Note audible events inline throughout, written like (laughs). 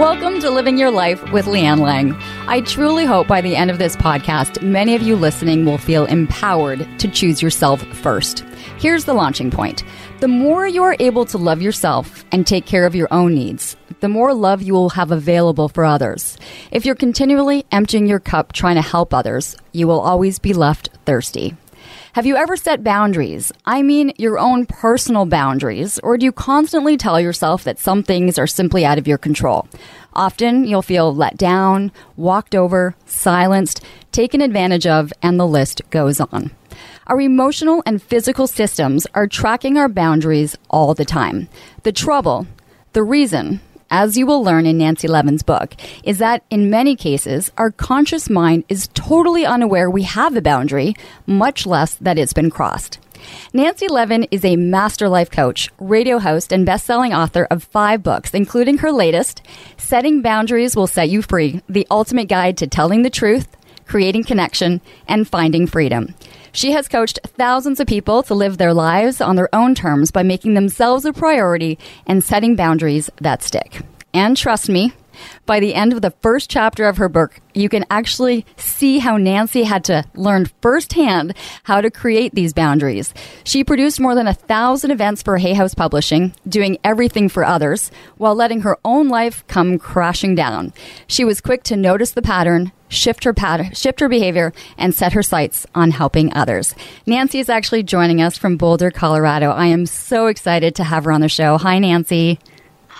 Welcome to Living Your Life with Leanne Lang. I truly hope by the end of this podcast, many of you listening will feel empowered to choose yourself first. Here's the launching point. The more you are able to love yourself and take care of your own needs, the more love you will have available for others. If you're continually emptying your cup trying to help others, you will always be left thirsty. Have you ever set boundaries? I mean, your own personal boundaries, or do you constantly tell yourself that some things are simply out of your control? Often you'll feel let down, walked over, silenced, taken advantage of, and the list goes on. Our emotional and physical systems are tracking our boundaries all the time. The trouble, the reason, as you will learn in Nancy Levin's book, is that in many cases, our conscious mind is totally unaware we have a boundary, much less that it's been crossed. Nancy Levin is a master life coach, radio host, and best-selling author of five books, including her latest, Setting Boundaries Will Set You Free, the ultimate guide to telling the truth, creating connection, and finding freedom. She has coached thousands of people to live their lives on their own terms by making themselves a priority and setting boundaries that stick. And trust me, by the end of the first chapter of her book, you can actually see how Nancy had to learn firsthand how to create these boundaries. She produced more than a thousand events for Hay House Publishing, doing everything for others, while letting her own life come crashing down. She was quick to notice the pattern, shift her pattern, shift her behavior, and set her sights on helping others. Nancy is actually joining us from Boulder, Colorado. I am so excited to have her on the show. Hi, Nancy.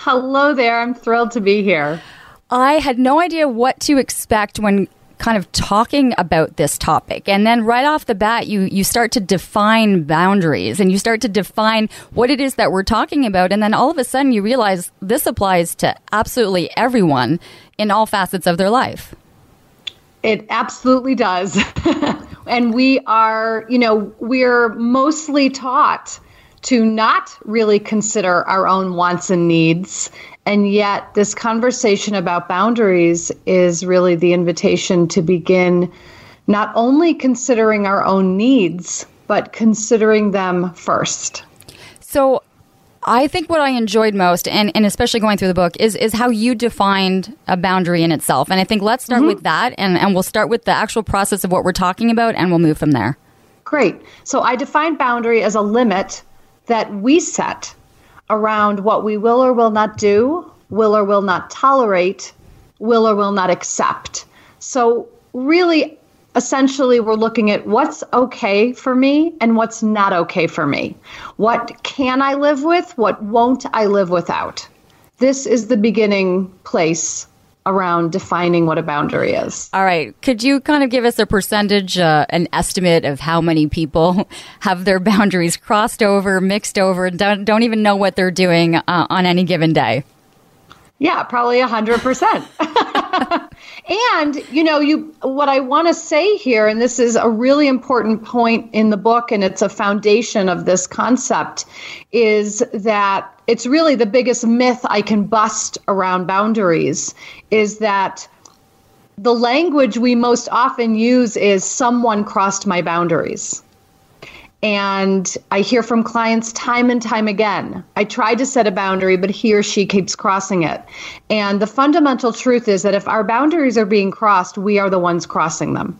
Hello there. I'm thrilled to be here. I had no idea what to expect when kind of talking about this topic and then right off the bat you you start to define boundaries and you start to define what it is that we're talking about and then all of a sudden you realize this applies to absolutely everyone in all facets of their life it absolutely does (laughs) and we are you know we're mostly taught to not really consider our own wants and needs. And yet, this conversation about boundaries is really the invitation to begin not only considering our own needs, but considering them first. So, I think what I enjoyed most, and, and especially going through the book, is is how you defined a boundary in itself. And I think let's start mm-hmm. with that, and, and we'll start with the actual process of what we're talking about, and we'll move from there. Great. So I define boundary as a limit that we set around what we will or will not do, will or will not tolerate, will or will not accept. So, really, essentially, we're looking at what's okay for me and what's not okay for me. What can I live with? What won't I live without? This is the beginning place around defining what a boundary is. All right. Could you kind of give us a percentage, uh, an estimate of how many people (laughs) have their boundaries crossed over, mixed over, don't, don't even know what they're doing uh, on any given day? Yeah, probably a hundred percent. (laughs) And you know, you what I want to say here, and this is a really important point in the book, and it's a foundation of this concept, is that it's really the biggest myth I can bust around boundaries is that the language we most often use is someone crossed my boundaries. And I hear from clients time and time again. I tried to set a boundary, but he or she keeps crossing it. And the fundamental truth is that if our boundaries are being crossed, we are the ones crossing them.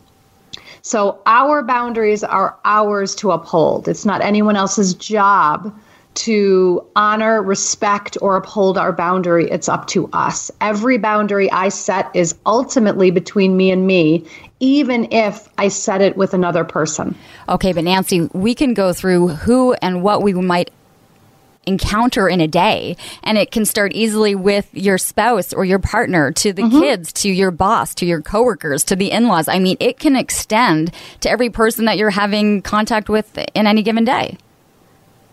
So our boundaries are ours to uphold. It's not anyone else's job to honor, respect, or uphold our boundary. It's up to us. Every boundary I set is ultimately between me and me, even if I set it with another person. Okay, but Nancy, we can go through who and what we might encounter in a day and it can start easily with your spouse or your partner to the mm-hmm. kids to your boss to your coworkers to the in-laws i mean it can extend to every person that you're having contact with in any given day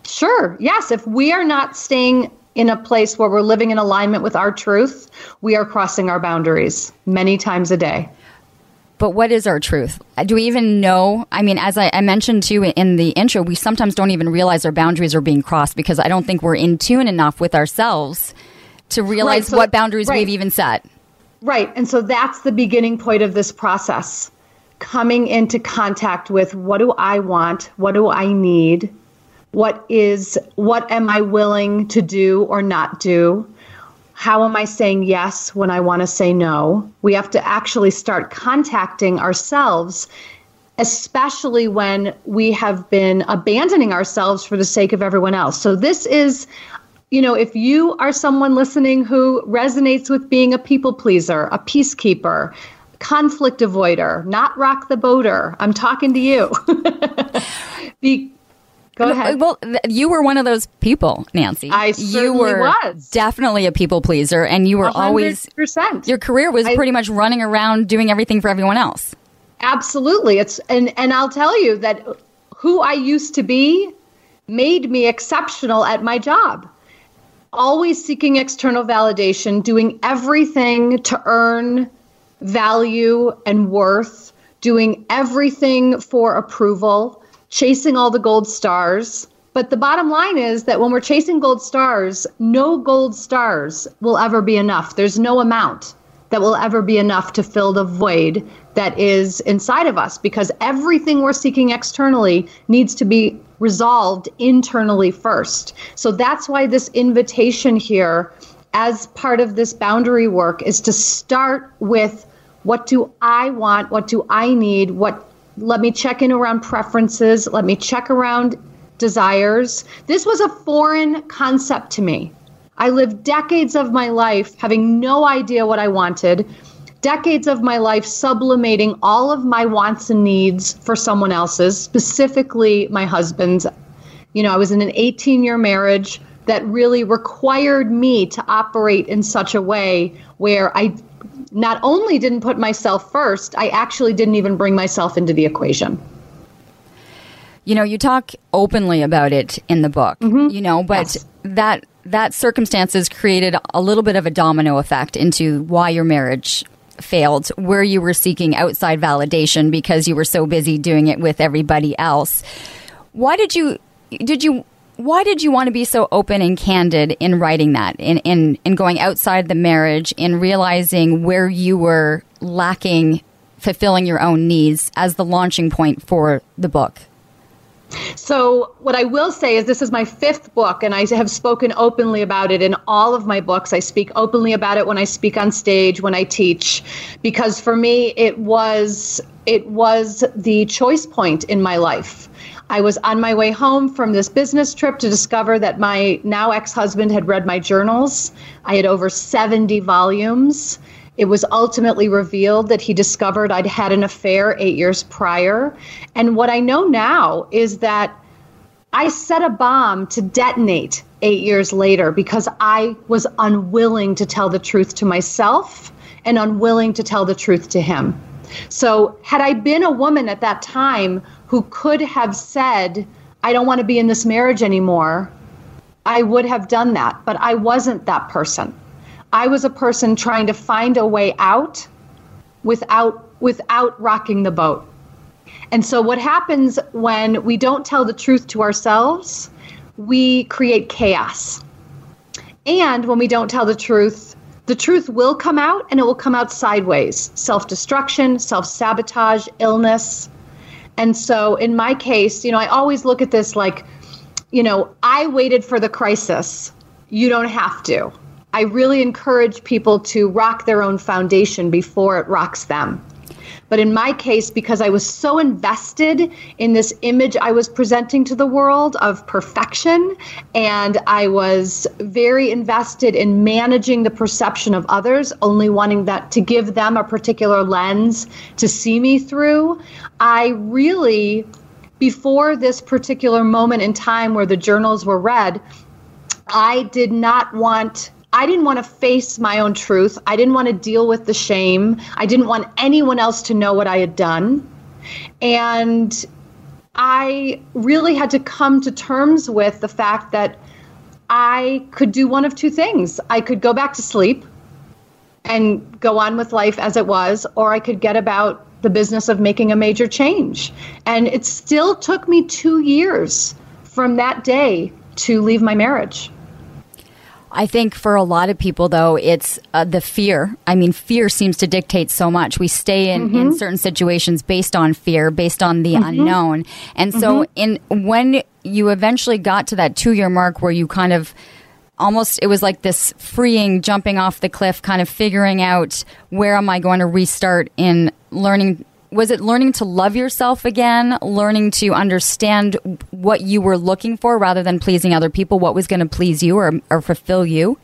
Sure. Yes. If we are not staying in a place where we're living in alignment with our truth, we are crossing our boundaries many times a day. But what is our truth? Uh, do we even know? I mean, as I, I, mentioned too in the intro, we sometimes don't even realize our boundaries are being crossed because I don't think we're in tune enough with ourselves to realize right, so, what boundaries right. we've even set. Right. And so that's the beginning point of this process coming into contact with what do I want? What do I need? What is what am i willing to do or not do? How am i saying yes when i want to say no? We have to actually start contacting ourselves especially when we have been abandoning ourselves for the sake of everyone else. So this is you know if you are someone listening who resonates with being a people pleaser a peacekeeper conflict avoider not rock the boater i'm talking to you. (laughs) Be, Go ahead. Well, you were one of those people, Nancy. I certainly you were was. definitely a people pleaser, and you were 100%. always your career was I, pretty much running around doing everything for everyone else. Absolutely, it's and and I'll tell you that who I used to be made me exceptional at my job. Always seeking external validation, doing everything to earn value and worth, doing everything for approval chasing all the gold stars. But the bottom line is that when we're chasing gold stars, no gold stars will ever be enough. There's no amount that will ever be enough to fill the void that is inside of us because everything we're seeking externally needs to be resolved internally first. So that's why this invitation here, as part of this boundary work, is to start with what do I want? What do I need? What let me check in around preferences. Let me check around desires. This was a foreign concept to me. I lived decades of my life having no idea what I wanted, decades of my life sublimating all of my wants and needs for someone else's, specifically my husband's. You know, I was in an 18 year marriage that really required me to operate in such a way where I not only didn't put myself first, I actually didn't even bring myself into the equation. You know, you talk openly about it in the book, mm-hmm. you know, but yes. that that circumstances created a little bit of a domino effect into why your marriage failed, where you were seeking outside validation because you were so busy doing it with everybody else. Why did you did you why did you want to be so open and candid in writing that, in, in, in going outside the marriage, in realizing where you were lacking fulfilling your own needs as the launching point for the book? So, what I will say is, this is my fifth book, and I have spoken openly about it in all of my books. I speak openly about it when I speak on stage, when I teach, because for me, it was it was the choice point in my life. I was on my way home from this business trip to discover that my now ex husband had read my journals. I had over 70 volumes. It was ultimately revealed that he discovered I'd had an affair eight years prior. And what I know now is that I set a bomb to detonate eight years later because I was unwilling to tell the truth to myself and unwilling to tell the truth to him. So, had I been a woman at that time who could have said, I don't want to be in this marriage anymore, I would have done that. But I wasn't that person. I was a person trying to find a way out without without rocking the boat. And so what happens when we don't tell the truth to ourselves, we create chaos. And when we don't tell the truth, the truth will come out and it will come out sideways self destruction, self sabotage, illness. And so in my case, you know, I always look at this like, you know, I waited for the crisis. You don't have to. I really encourage people to rock their own foundation before it rocks them. But in my case, because I was so invested in this image I was presenting to the world of perfection, and I was very invested in managing the perception of others, only wanting that to give them a particular lens to see me through, I really, before this particular moment in time where the journals were read, I did not want I didn't want to face my own truth. I didn't want to deal with the shame. I didn't want anyone else to know what I had done. And I really had to come to terms with the fact that I could do one of two things. I could go back to sleep and go on with life as it was, or I could get about the business of making a major change. And it still took me two years from that day to leave my marriage. I think for a lot of people, though, it's uh, the fear. I mean, fear seems to dictate so much. We stay in, mm-hmm. in certain situations based on fear, based on the mm-hmm. unknown. And so, mm-hmm. in when you eventually got to that two year mark where you kind of almost it was like this freeing jumping off the cliff kind of figuring out where am i going to restart in learning was it learning to love yourself again learning to understand what you were looking for rather than pleasing other people what was going to please you or, or fulfill you?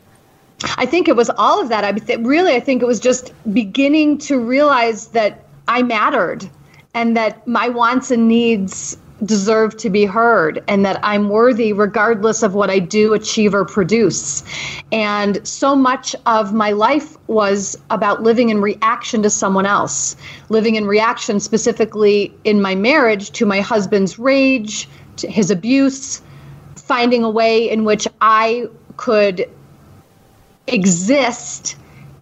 I think it was all of that. I th- really i think it was just beginning to realize that i mattered and that my wants and needs deserve to be heard and that I'm worthy regardless of what I do, achieve, or produce. And so much of my life was about living in reaction to someone else, living in reaction specifically in my marriage to my husband's rage, to his abuse, finding a way in which I could exist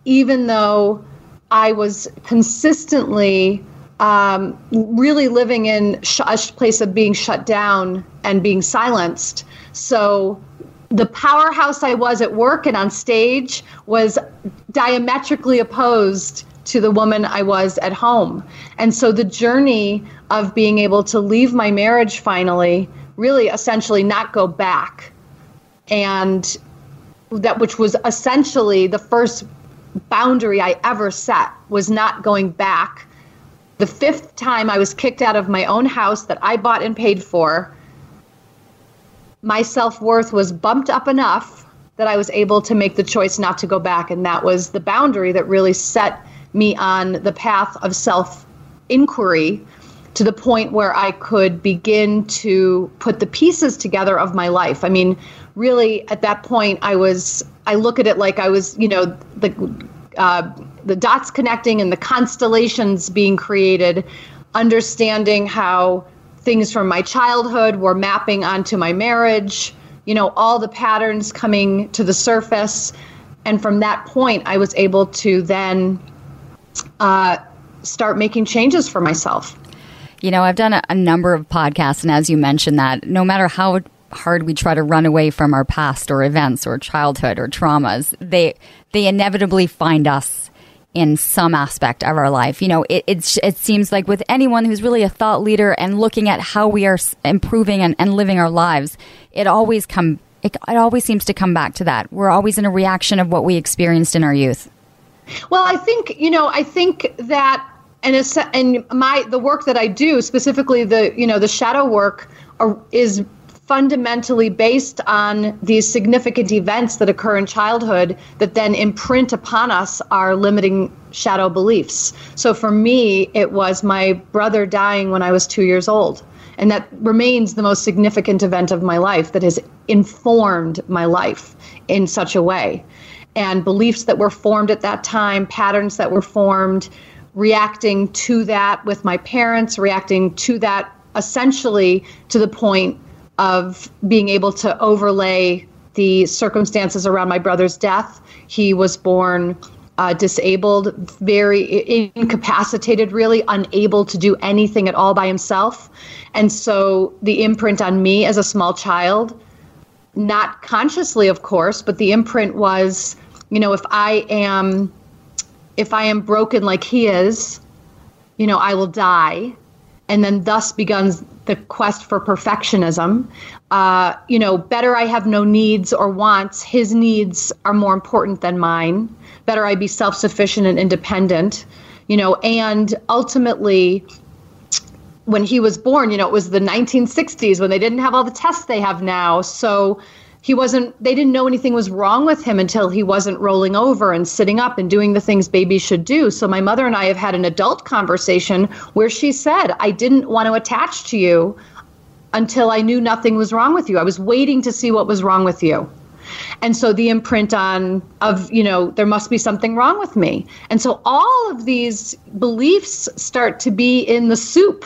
even though I was consistently um, really living in sh- a place of being shut down and being silenced. So the powerhouse I was at work and on stage was diametrically opposed to the woman I was at home. And so the journey of being able to leave my marriage finally, really essentially not go back, and that which was essentially the first boundary I ever set was not going back the fifth time I was kicked out of my own house that I bought and paid for, my self worth was bumped up enough that I was able to make the choice not to go back. And that was the boundary that really set me on the path of self inquiry to the point where I could begin to put the pieces together of my life. I mean, really, at that point, I was, I look at it like I was, you know, the, uh, the dots connecting and the constellations being created, understanding how things from my childhood were mapping onto my marriage, you know, all the patterns coming to the surface. And from that point, I was able to then uh, start making changes for myself. You know, I've done a, a number of podcasts, and as you mentioned, that no matter how hard we try to run away from our past or events or childhood or traumas, they they inevitably find us in some aspect of our life. You know, it, it, it seems like with anyone who's really a thought leader and looking at how we are improving and, and living our lives, it always come it, it always seems to come back to that. We're always in a reaction of what we experienced in our youth. Well, I think you know, I think that and and my the work that I do specifically the you know the shadow work are, is fundamentally based on these significant events that occur in childhood that then imprint upon us our limiting shadow beliefs. So for me, it was my brother dying when I was two years old. And that remains the most significant event of my life that has informed my life in such a way. And beliefs that were formed at that time, patterns that were formed, reacting to that with my parents, reacting to that essentially to the point of being able to overlay the circumstances around my brother's death. He was born uh, disabled, very incapacitated, really unable to do anything at all by himself. And so the imprint on me as a small child, not consciously, of course, but the imprint was, you know, if I am, if I am broken like he is, you know, I will die and then thus begins the quest for perfectionism. Uh, you know, better I have no needs or wants. His needs are more important than mine. Better I be self sufficient and independent. You know, and ultimately, when he was born, you know, it was the 1960s when they didn't have all the tests they have now. So he wasn't they didn't know anything was wrong with him until he wasn't rolling over and sitting up and doing the things babies should do. So my mother and i have had an adult conversation where she said i didn't want to attach to you until i knew nothing was wrong with you. I was waiting to see what was wrong with you. And so the imprint on of you know there must be something wrong with me. And so all of these beliefs start to be in the soup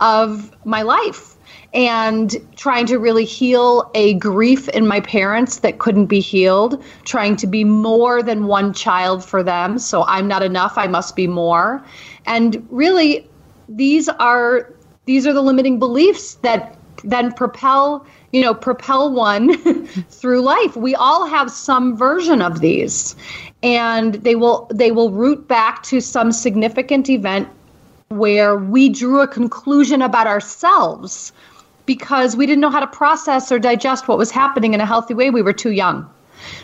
of my life and trying to really heal a grief in my parents that couldn't be healed, trying to be more than one child for them. So I'm not enough, I must be more. And really, these are these are the limiting beliefs that then propel you know propel one (laughs) through life we all have some version of these and they will they will root back to some significant event where we drew a conclusion about ourselves because we didn't know how to process or digest what was happening in a healthy way we were too young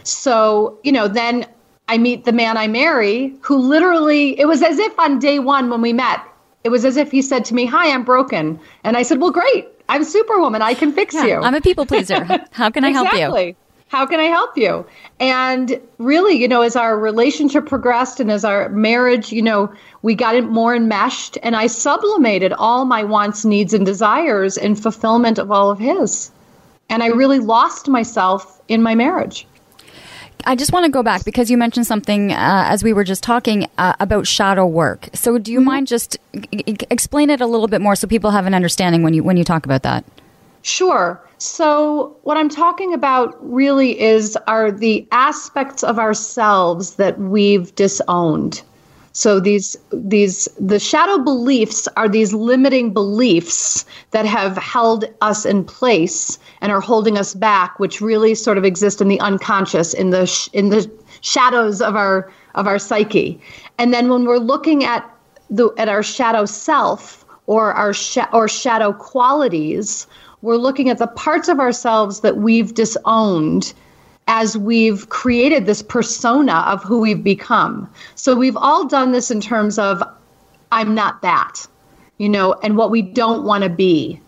so you know then i meet the man i marry who literally it was as if on day one when we met it was as if he said to me hi i'm broken and i said well great I'm Superwoman. I can fix yeah, you. I'm a people pleaser. (laughs) How can I help exactly. you? How can I help you? And really, you know, as our relationship progressed and as our marriage, you know, we got it more enmeshed, and I sublimated all my wants, needs, and desires in fulfillment of all of his. And I really lost myself in my marriage. I just want to go back because you mentioned something uh, as we were just talking uh, about shadow work. So, do you mm-hmm. mind just g- explain it a little bit more so people have an understanding when you when you talk about that? Sure. So, what I'm talking about really is are the aspects of ourselves that we've disowned. So these these the shadow beliefs are these limiting beliefs that have held us in place and are holding us back, which really sort of exist in the unconscious, in the sh- in the shadows of our of our psyche. And then when we're looking at the at our shadow self or our sh- or shadow qualities, we're looking at the parts of ourselves that we've disowned as we've created this persona of who we've become. So we've all done this in terms of, I'm not that, you know, and what we don't want to be.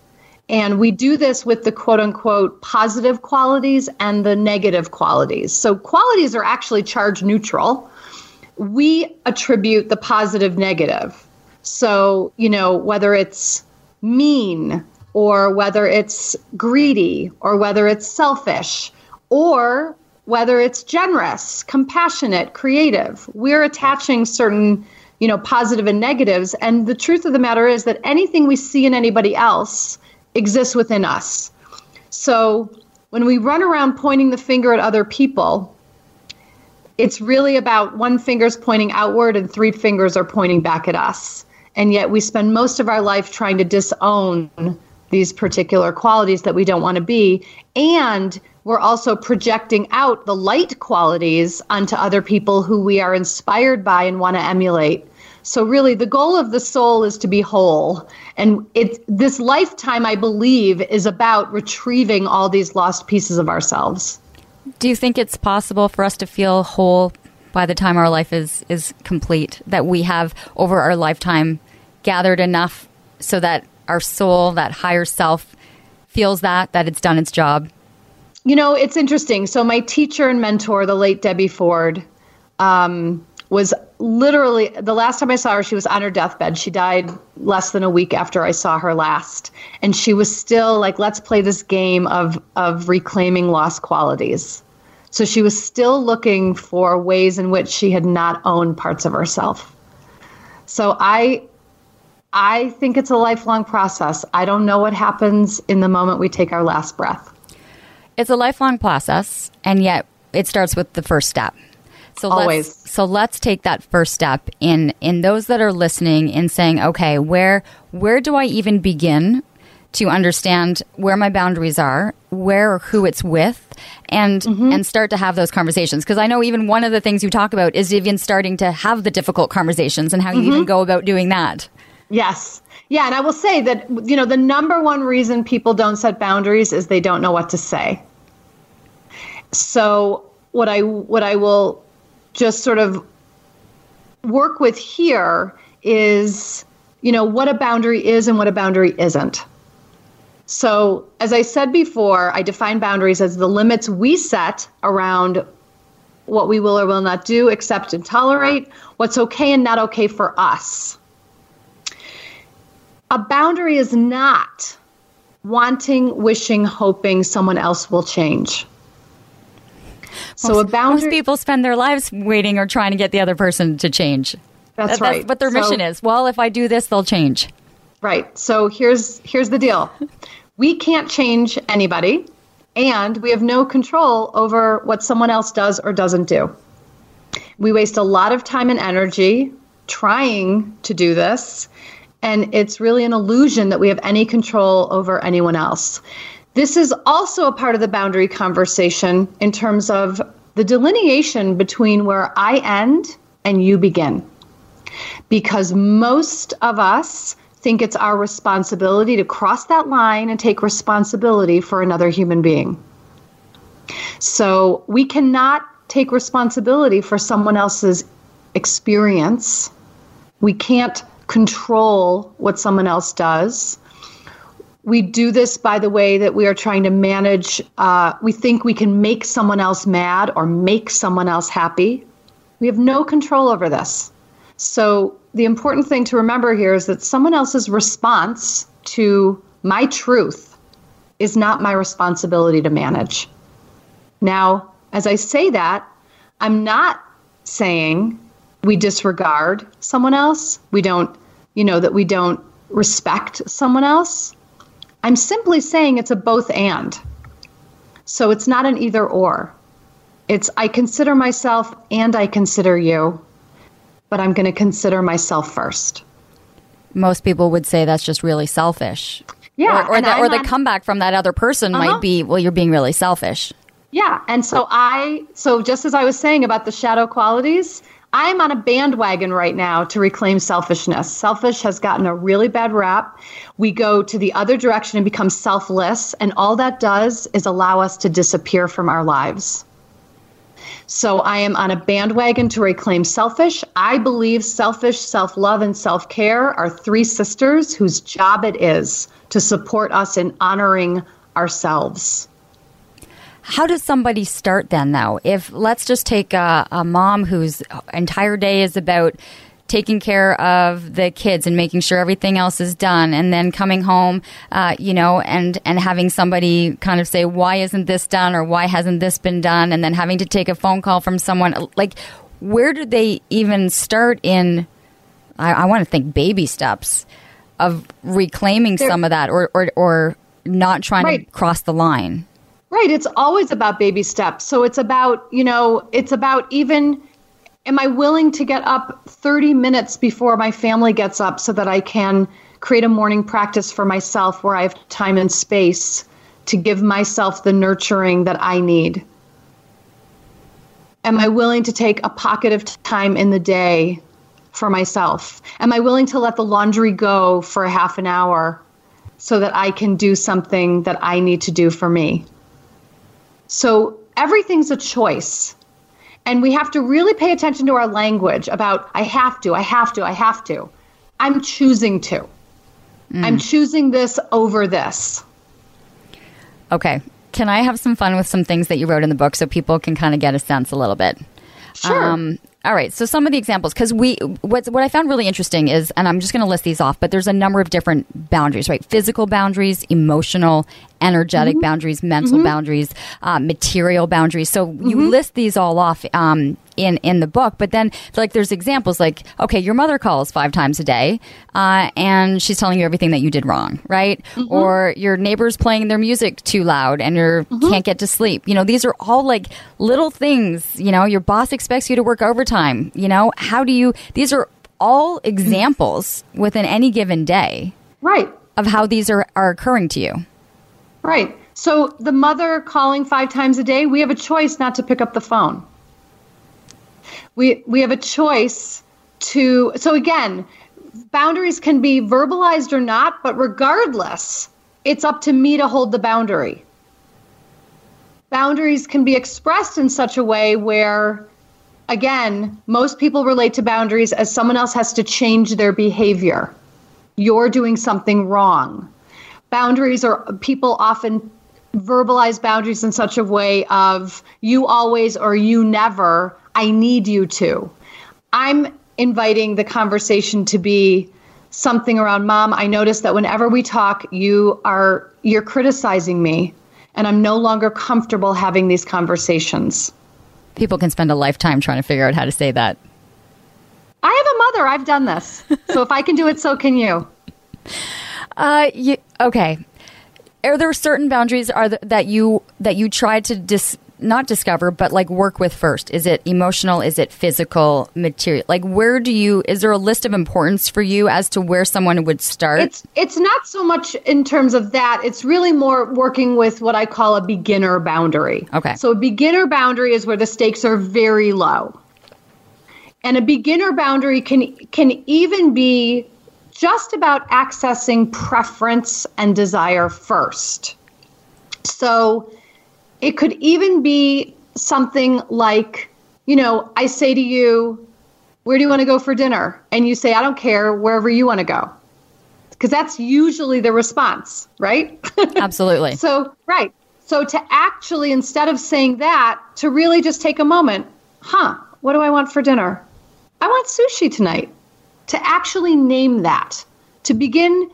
And we do this with the quote unquote positive qualities and the negative qualities. So qualities are actually charge neutral. We attribute the positive negative. So, you know, whether it's mean or whether it's greedy or whether it's selfish or whether it's generous, compassionate, creative. We're attaching certain, you know, positive and negatives. And the truth of the matter is that anything we see in anybody else exists within us. So when we run around pointing the finger at other people, it's really about one finger's pointing outward and three fingers are pointing back at us. And yet we spend most of our life trying to disown these particular qualities that we don't want to be. And we're also projecting out the light qualities onto other people who we are inspired by and want to emulate. So really the goal of the soul is to be whole. And it this lifetime I believe is about retrieving all these lost pieces of ourselves. Do you think it's possible for us to feel whole by the time our life is is complete that we have over our lifetime gathered enough so that our soul, that higher self feels that that it's done its job? You know, it's interesting. So my teacher and mentor, the late Debbie Ford, um, was literally the last time I saw her, she was on her deathbed. She died less than a week after I saw her last, and she was still like, "Let's play this game of of reclaiming lost qualities." So she was still looking for ways in which she had not owned parts of herself. So I I think it's a lifelong process. I don't know what happens in the moment we take our last breath. It's a lifelong process, and yet it starts with the first step. So Always. let's so let's take that first step in in those that are listening in saying, okay, where where do I even begin to understand where my boundaries are, where or who it's with, and mm-hmm. and start to have those conversations. Because I know even one of the things you talk about is even starting to have the difficult conversations and how mm-hmm. you even go about doing that. Yes. Yeah, and I will say that you know the number one reason people don't set boundaries is they don't know what to say. So what I what I will just sort of work with here is you know what a boundary is and what a boundary isn't. So, as I said before, I define boundaries as the limits we set around what we will or will not do, accept and tolerate, what's okay and not okay for us a boundary is not wanting, wishing, hoping someone else will change. So most, a boundary. Most people spend their lives waiting or trying to get the other person to change. That's, right. That's what their so, mission is. Well, if I do this, they'll change. Right. So here's here's the deal. we can't change anybody, and we have no control over what someone else does or doesn't do. We waste a lot of time and energy trying to do this, and it's really an illusion that we have any control over anyone else. This is also a part of the boundary conversation in terms of the delineation between where I end and you begin. Because most of us think it's our responsibility to cross that line and take responsibility for another human being. So we cannot take responsibility for someone else's experience. We can't control what someone else does. We do this by the way that we are trying to manage. Uh, we think we can make someone else mad or make someone else happy. We have no control over this. So, the important thing to remember here is that someone else's response to my truth is not my responsibility to manage. Now, as I say that, I'm not saying we disregard someone else, we don't, you know, that we don't respect someone else. I'm simply saying it's a both and. So it's not an either or. It's I consider myself and I consider you, but I'm going to consider myself first. Most people would say that's just really selfish. Yeah. Or, or, the, or the comeback from that other person uh-huh. might be, well, you're being really selfish. Yeah. And so I, so just as I was saying about the shadow qualities, I'm on a bandwagon right now to reclaim selfishness. Selfish has gotten a really bad rap. We go to the other direction and become selfless, and all that does is allow us to disappear from our lives. So I am on a bandwagon to reclaim selfish. I believe selfish, self love, and self care are three sisters whose job it is to support us in honoring ourselves. How does somebody start then, though? If let's just take a, a mom whose entire day is about taking care of the kids and making sure everything else is done and then coming home uh, you know and and having somebody kind of say why isn't this done or why hasn't this been done and then having to take a phone call from someone like where do they even start in i, I want to think baby steps of reclaiming some of that or or, or not trying right. to cross the line Right. It's always about baby steps. So it's about, you know, it's about even am I willing to get up 30 minutes before my family gets up so that I can create a morning practice for myself where I have time and space to give myself the nurturing that I need? Am I willing to take a pocket of time in the day for myself? Am I willing to let the laundry go for a half an hour so that I can do something that I need to do for me? So everything's a choice. And we have to really pay attention to our language about I have to, I have to, I have to. I'm choosing to. Mm. I'm choosing this over this. Okay. Can I have some fun with some things that you wrote in the book so people can kind of get a sense a little bit? Sure. Um, all right. So some of the examples, because we what what I found really interesting is, and I'm just going to list these off, but there's a number of different boundaries, right? Physical boundaries, emotional, energetic mm-hmm. boundaries, mental mm-hmm. boundaries, uh, material boundaries. So mm-hmm. you list these all off um, in in the book, but then like there's examples like okay, your mother calls five times a day, uh, and she's telling you everything that you did wrong, right? Mm-hmm. Or your neighbor's playing their music too loud and you mm-hmm. can't get to sleep. You know, these are all like little things. You know, your boss expects you to work overtime. You know, how do you? These are all examples within any given day, right? Of how these are, are occurring to you. Right. So the mother calling five times a day, we have a choice not to pick up the phone. We we have a choice to so again, boundaries can be verbalized or not, but regardless, it's up to me to hold the boundary. Boundaries can be expressed in such a way where again, most people relate to boundaries as someone else has to change their behavior. You're doing something wrong. Boundaries are people often verbalize boundaries in such a way of you always or you never i need you to. I'm inviting the conversation to be something around mom i notice that whenever we talk you are you're criticizing me and i'm no longer comfortable having these conversations people can spend a lifetime trying to figure out how to say that. I have a mother. I've done this. So if i can do it so can you. Uh, you, okay. are there certain boundaries are th- that you that you try to dis not discover but like work with first. Is it emotional? Is it physical? Material? Like where do you is there a list of importance for you as to where someone would start? It's it's not so much in terms of that. It's really more working with what i call a beginner boundary. Okay. so a beginner boundary is where the stakes are very low. And a beginner boundary can can even be just about accessing preference and desire first. So it could even be something like, you know, I say to you, where do you want to go for dinner? And you say, I don't care, wherever you want to go. Because that's usually the response, right? (laughs) absolutely so, right. So to actually, instead of saying that, to really just take a moment, huh, what do I want for dinner? I want sushi tonight. To actually name that, to begin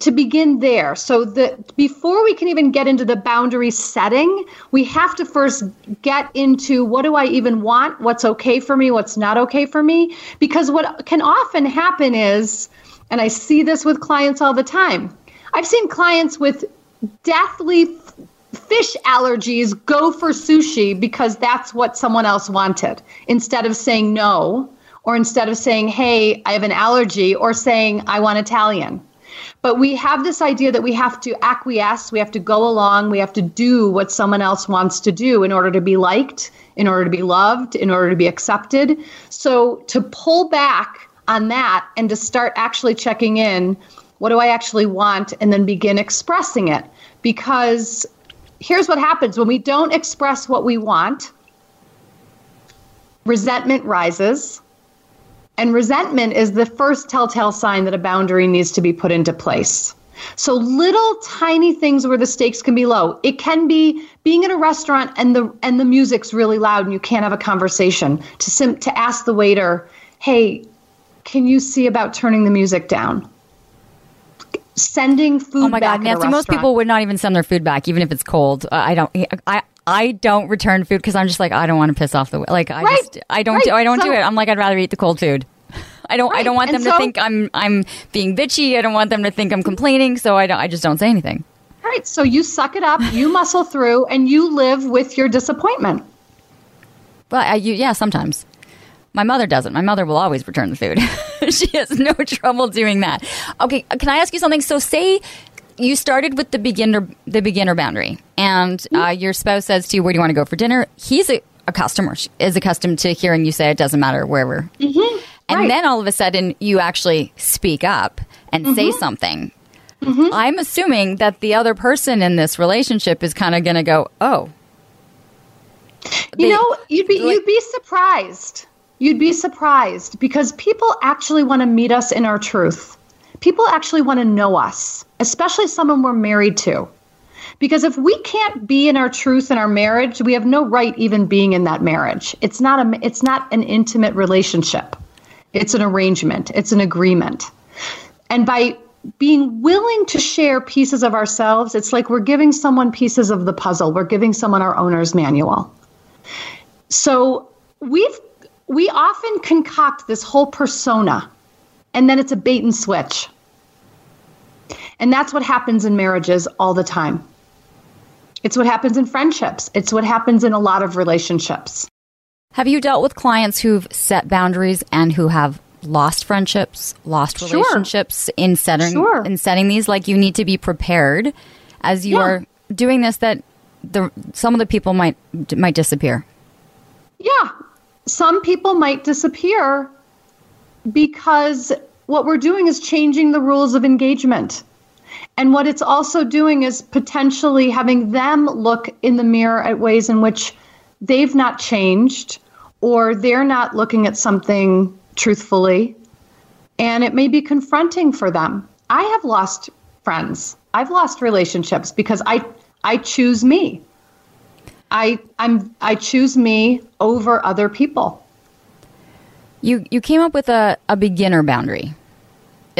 to begin there. So that before we can even get into the boundary setting, we have to first get into what do I even want? What's okay for me? What's not okay for me? Because what can often happen is, and I see this with clients all the time. I've seen clients with deathly fish allergies go for sushi because that's what someone else wanted instead of saying no or instead of saying, hey, I have an allergy or saying, I want Italian. But we have this idea that we have to acquiesce, we have to go along, we have to do what someone else wants to do in order to be liked, in order to be loved, in order to be accepted. So to pull back on that and to start actually checking in, what do I actually want, and then begin expressing it. Because here's what happens when we don't express what we want, resentment rises and resentment is the first telltale sign that a boundary needs to be put into place. So little tiny things where the stakes can be low. It can be being in a restaurant and the and the music's really loud and you can't have a conversation. To sim- to ask the waiter, "Hey, can you see about turning the music down?" Sending food. oh my back god nancy most people would not even send their food back even if it's cold uh, i don't i I don't return food because I'm just like I don't want to piss off the like I Right. just I don't Right. do I don't do it. I'm like I'd rather eat the cold food. I don't I don't want And them to think I'm I'm being bitchy. I don't want them to think I'm complaining. So I don't I just don't say anything. Right. So you suck it up, you muscle through, and you live with your disappointment. But I, you, yeah, sometimes. My mother doesn't. My mother will always return the food. (laughs) she has no trouble doing that. Okay, uh, can I ask you something? So, say you started with the beginner the beginner boundary, and uh, mm-hmm. your spouse says to you, "Where do you want to go for dinner?" He's a, a customer is accustomed to hearing you say it doesn't matter wherever. Mm-hmm. And Right. then all of a sudden, you actually speak up and say mm-hmm. something. Mm-hmm. I'm assuming that the other person in this relationship is kind of going to go, "Oh, You know, you'd be like- you'd be surprised. You'd be surprised because people actually want to meet us in our truth. People actually want to know us, especially someone we're married to. Because if we can't be in our truth in our marriage, we have no right even being in that marriage. It's not a it's not an intimate relationship. It's an arrangement. It's an agreement. And by being willing to share pieces of ourselves, it's like we're giving someone pieces of the puzzle. We're giving someone our owner's manual. So we've we often concoct this whole persona and then it's a bait and switch. And that's what happens in marriages all the time. It's what happens in friendships. It's what happens in a lot of relationships. Have you dealt with clients who've set boundaries and who have lost friendships, lost Sure. relationships in setting Sure. in setting these? Like you need to be prepared as you Yeah. are doing this that the some of the people might might disappear. Yeah. Some people might disappear because what we're doing is changing the rules of engagement. And what it's also doing is potentially having them look in the mirror at ways in which they've not changed or they're not looking at something truthfully. And it may be confronting for them. I have lost friends. I've lost relationships because I I choose me. I I'm I choose me over other people. You you came up with a, a beginner boundary.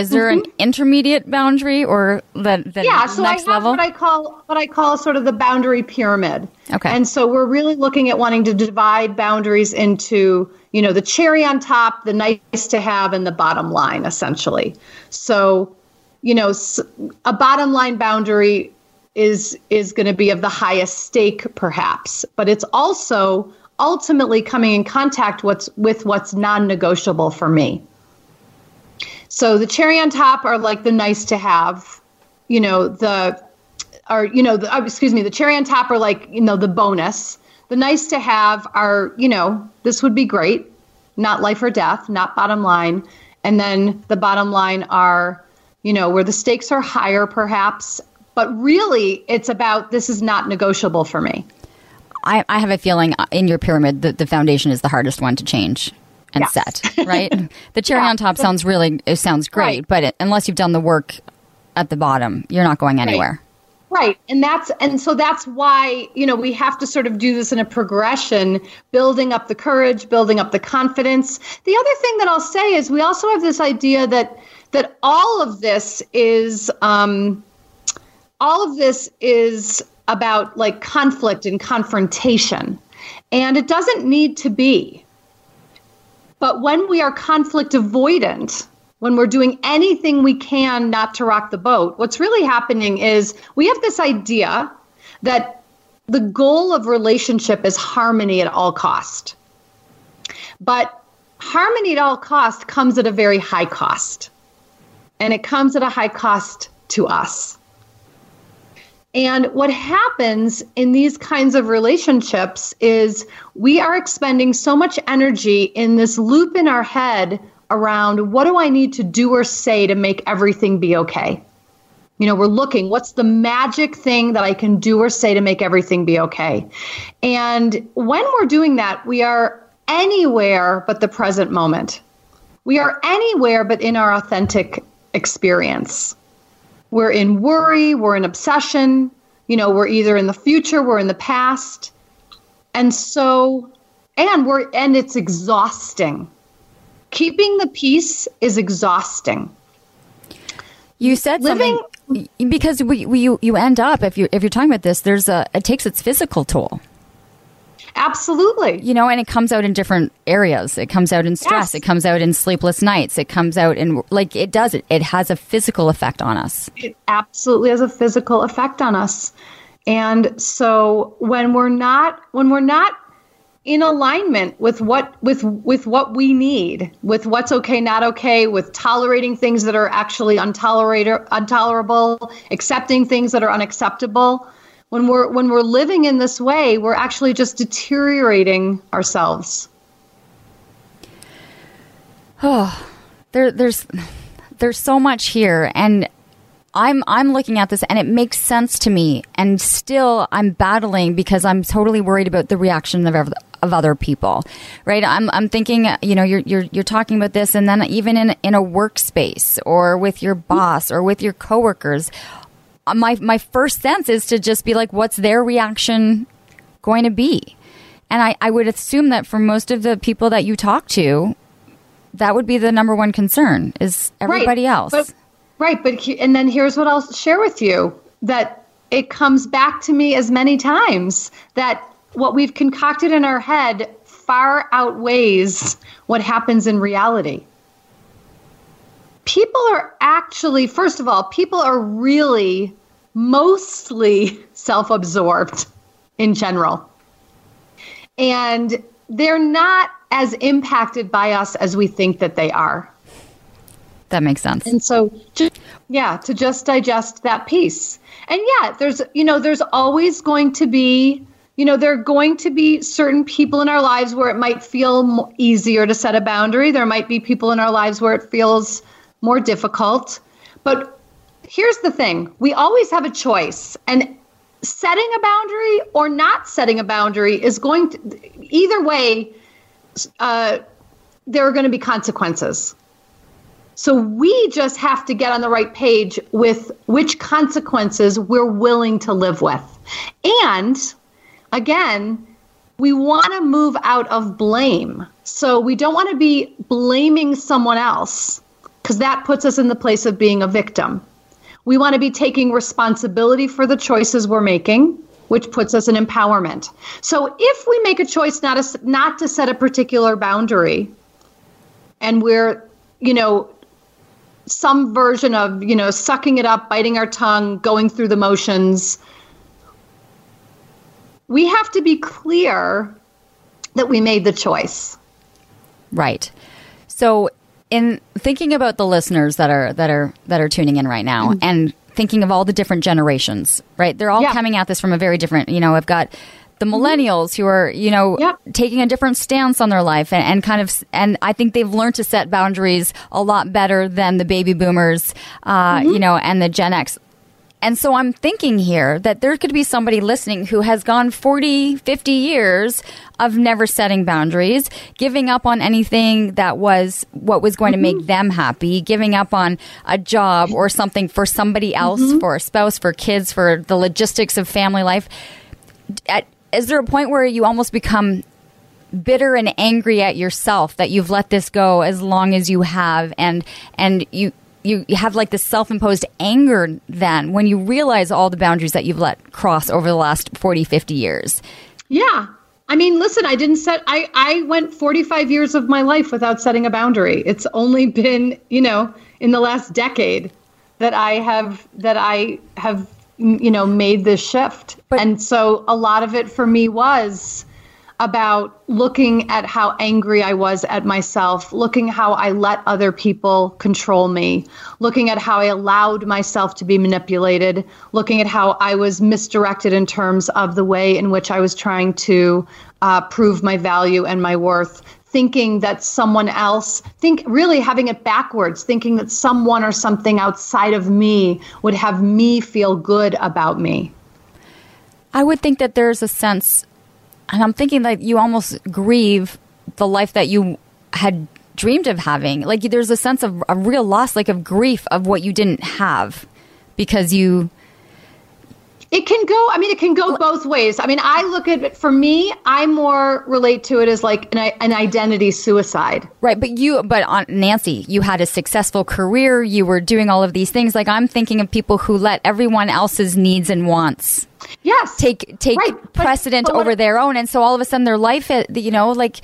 Is there an intermediate boundary or the, the Mm-hmm. yeah, so I next have level? what I call what I call sort of the boundary pyramid. Okay. And so we're really looking at wanting to divide boundaries into, you know, the cherry on top, the nice to have and the bottom line essentially. So, you know, a bottom line boundary is is going to be of the highest stake perhaps but it's also ultimately coming in contact what's with what's non-negotiable for me so the cherry on top are like the nice to have you know the are you know the, uh, excuse me the cherry on top are like you know the bonus. The nice to have are you know this would be great. Not life or death not bottom line. And then the bottom line are you know where the stakes are higher perhaps. But really it's about this is not negotiable for me. I, I have a feeling uh, in your pyramid that the foundation is the hardest one to change and Yes. set, right? (laughs) the cherry Yeah. on top sounds really, it sounds great, Right. but it, unless you've done the work at the bottom, you're not going anywhere. Right. And that's and so that's why, you know, we have to sort of do this in a progression, building up the courage, building up the confidence. The other thing that I'll say is we also have this idea that that all of this is um all of this is about like conflict and confrontation. And it doesn't need to be. But when we are conflict avoidant, when we're doing anything we can not to rock the boat, what's really happening is we have this idea that the goal of relationship is harmony at all cost. But harmony at all cost comes at a very high cost. And it comes at a high cost to us. And what happens in these kinds of relationships is we are expending so much energy in this loop in our head around what do I need to do or say to make everything be okay? You know, we're looking, what's the magic thing that I can do or say to make everything be okay? And when we're doing that, we are anywhere but the present moment. We are anywhere but in our authentic experience we're in worry, we're in obsession, you know, we're either in the future, we're in the past. And so and we're and it's exhausting. Keeping the peace is exhausting. You said Living- something because we, we you, you end up if you if you're talking about this, there's a it takes its physical toll. Absolutely. you know, and it comes out in different areas. It comes out in stress. Yes. It comes out in sleepless nights. It comes out in like it does. It it has a physical effect on us. It absolutely has a physical effect on us. And so when we're not when we're not in alignment with what with with what we need, with what's okay, not okay, with tolerating things that are actually untolerable, intolerable, accepting things that are unacceptable. When we're when we're living in this way, we're actually just deteriorating ourselves. Oh, there there's there's so much here, and I'm I'm looking at this, and it makes sense to me, and still I'm battling because I'm totally worried about the reaction of of other people, right? I'm I'm thinking, you know, you're you're you're talking about this, and then even in in a workspace or with your boss or with your coworkers, Uh, my my first sense is to just be like, what's their reaction going to be? And I, I would assume that for most of the people that you talk to, that would be the number one concern is everybody else. But, right, but he- and then here's what I'll share with you that it comes back to me as many times that what we've concocted in our head far outweighs what happens in reality. People are actually, first of all, people are really mostly self absorbed in general. And they're not as impacted by us as we think that they are. that makes sense. And so, just, yeah, to just digest that piece. And yeah, there's, you know, there's always going to be, you know, there are going to be certain people in our lives where it might feel easier to set a boundary. There might be people in our lives where it feels more difficult. But here's the thing we always have a choice. And setting a boundary or not setting a boundary is going to, either way, uh, there are going to be consequences. So we just have to get on the right page with which consequences we're willing to live with. And again, we want to move out of blame. So we don't want to be blaming someone else because that puts us in the place of being a victim. We want to be taking responsibility for the choices we're making, which puts us in empowerment. So if we make a choice not to, not to set a particular boundary and we're, you know, some version of, you know, sucking it up, biting our tongue, going through the motions. We have to be clear that we made the choice. Right. So in thinking about the listeners that are that are that are tuning in right now mm-hmm. and thinking of all the different generations, right? They're all yeah. coming at this from a very different, you know, I've got the mm-hmm. millennials who are, you know, yep. taking a different stance on their life and, and, kind of, and I think they've learned to set boundaries a lot better than the baby boomers, uh, mm-hmm. you know, and the Gen X. And so I'm thinking here that there could be somebody listening who has gone 40, 50 years of never setting boundaries, giving up on anything that was what was going mm-hmm. to make them happy, giving up on a job or something for somebody else, mm-hmm. for a spouse, for kids, for the logistics of family life. At, is there a point where you almost become bitter and angry at yourself that you've let this go as long as you have and and you you, you have like this self-imposed anger then when you realize all the boundaries that you've let cross over the last 40 50 years. Yeah. I mean listen i didn't set i i went 45 years of my life without setting a boundary. It's only been you know in the last decade that i have that i have you know made this shift. But, and so a lot of it for me was about looking at how angry I was at myself, looking how I let other people control me, looking at how I allowed myself to be manipulated, looking at how I was misdirected in terms of the way in which I was trying to uh, prove my value and my worth, thinking that someone else, think really having it backwards, thinking that someone or something outside of me would have me feel good about me. I would think that there's a sense and I'm thinking like you almost grieve the life that you had dreamed of having. Like there's a sense of a real loss, like of grief of what you didn't have because you it can go, I mean, it can go both ways. I mean, I look at it, for me, I more relate to it as like an, an identity suicide. Right. But you, but on, Nancy, you had a successful career. You were doing all of these things. Like I'm thinking of people who let everyone else's needs and wants. Yes. Take, take right. precedent but, but over their own. And so all of a sudden their life, you know, like,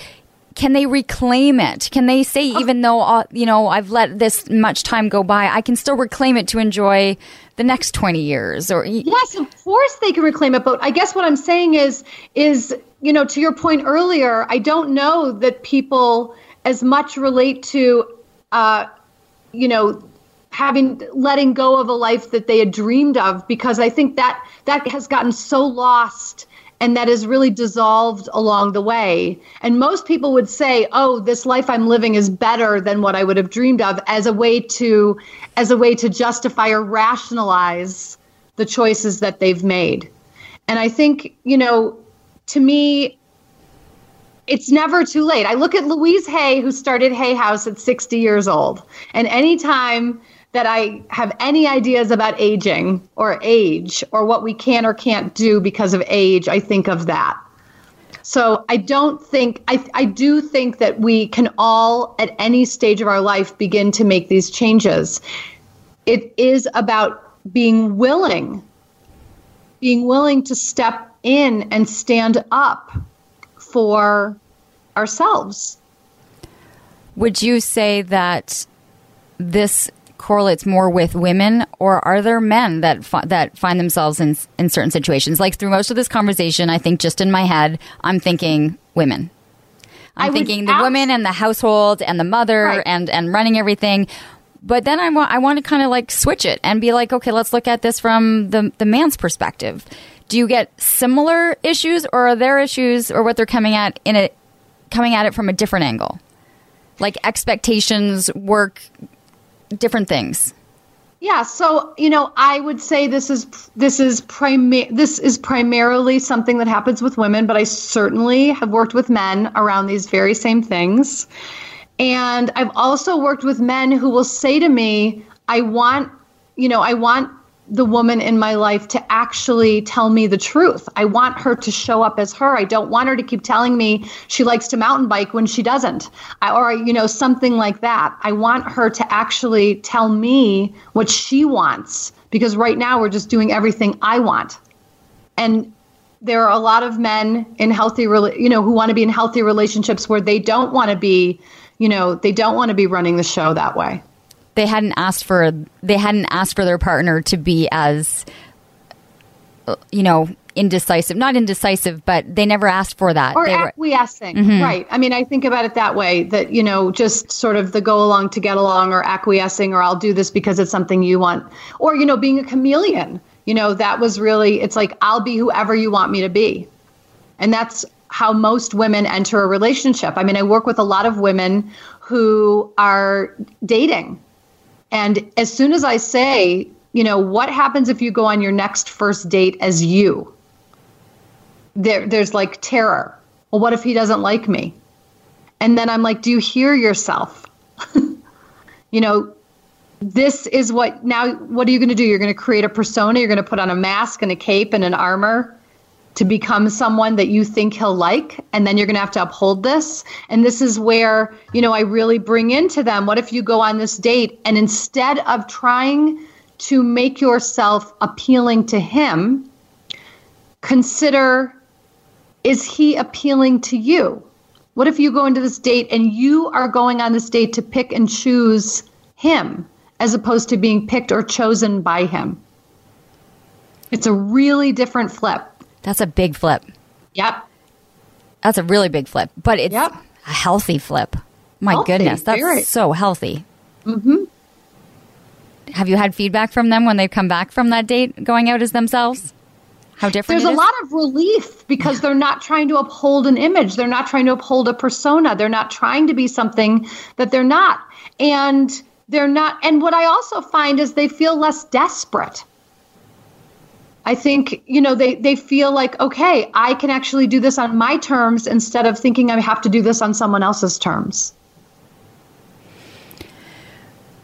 can they reclaim it? Can they say, even though, uh, you know, I've let this much time go by, I can still reclaim it to enjoy the next 20 years or yes of course they can reclaim it but i guess what i'm saying is is you know to your point earlier i don't know that people as much relate to uh you know having letting go of a life that they had dreamed of because i think that that has gotten so lost and that is really dissolved along the way. And most people would say, "Oh, this life I'm living is better than what I would have dreamed of," as a way to as a way to justify or rationalize the choices that they've made. And I think, you know, to me it's never too late. I look at Louise Hay who started Hay House at 60 years old. And anytime that I have any ideas about aging or age or what we can or can't do because of age, I think of that. So I don't think, I, I do think that we can all, at any stage of our life, begin to make these changes. It is about being willing, being willing to step in and stand up for ourselves. Would you say that this correlates more with women, or are there men that fi- that find themselves in in certain situations? Like through most of this conversation, I think just in my head, I'm thinking women. I'm thinking the woman and the household and the mother right. and and running everything. But then I want I want to kind of like switch it and be like, okay, let's look at this from the the man's perspective. Do you get similar issues, or are there issues, or what they're coming at in it, coming at it from a different angle? like expectations, work, different things? Yeah, so you know, I would say this is this is primi- this is primarily something that happens with women, but I certainly have worked with men around these very same things. And I've also worked with men who will say to me, I want, you know, I want the woman in my life to actually tell me the truth. I want her to show up as her. I don't want her to keep telling me she likes to mountain bike when she doesn't, I, or, you know, something like that. I want her to actually tell me what she wants because right now we're just doing everything I want. And there are a lot of men in healthy, you know, who want to be in healthy relationships where they don't want to be, you know, they don't want to be running the show that way. They hadn't asked for they hadn't asked for their partner to be as you know indecisive not indecisive but they never asked for that. Or they acquiescing. Mm-hmm. right. I mean i think about it that way that you know just sort of the go along to get along or acquiescing or i'll do this because it's something you want. Or you know being a chameleon you know that was really it's like i'll be whoever you want me to be. And that's how most women enter a relationship. I mean i work with a lot of women who are dating and as soon as I say, you know, what happens if you go on your next first date as you? There, there's like terror. Well, what if he doesn't like me? And then I'm like, do you hear yourself? (laughs) you know, this is what now, what are you going to do? You're going to create a persona, you're going to put on a mask and a cape and an armor to become someone that you think he'll like and then you're going to have to uphold this. And this is where you know i really bring into them what if you go on this date and instead of trying to make yourself appealing to him consider is he appealing to you? What if you go into this date and you are going on this date to pick and choose him as opposed to being picked or chosen by him? It's a really different flip that's a big flip. Yep. That's a really big flip, but it's yep. a healthy flip. My healthy, goodness, that's very. so healthy. Mm-hmm. Have you had feedback from them when they come back from that date going out as themselves? How different There's a lot of relief because they're not trying to uphold an image. They're not trying to uphold a persona. They're not trying to be something that they're not. And they're not and what I also find is they feel less desperate. I think, you know, they, they feel like, okay, I can actually do this on my terms instead of thinking I have to do this on someone else's terms.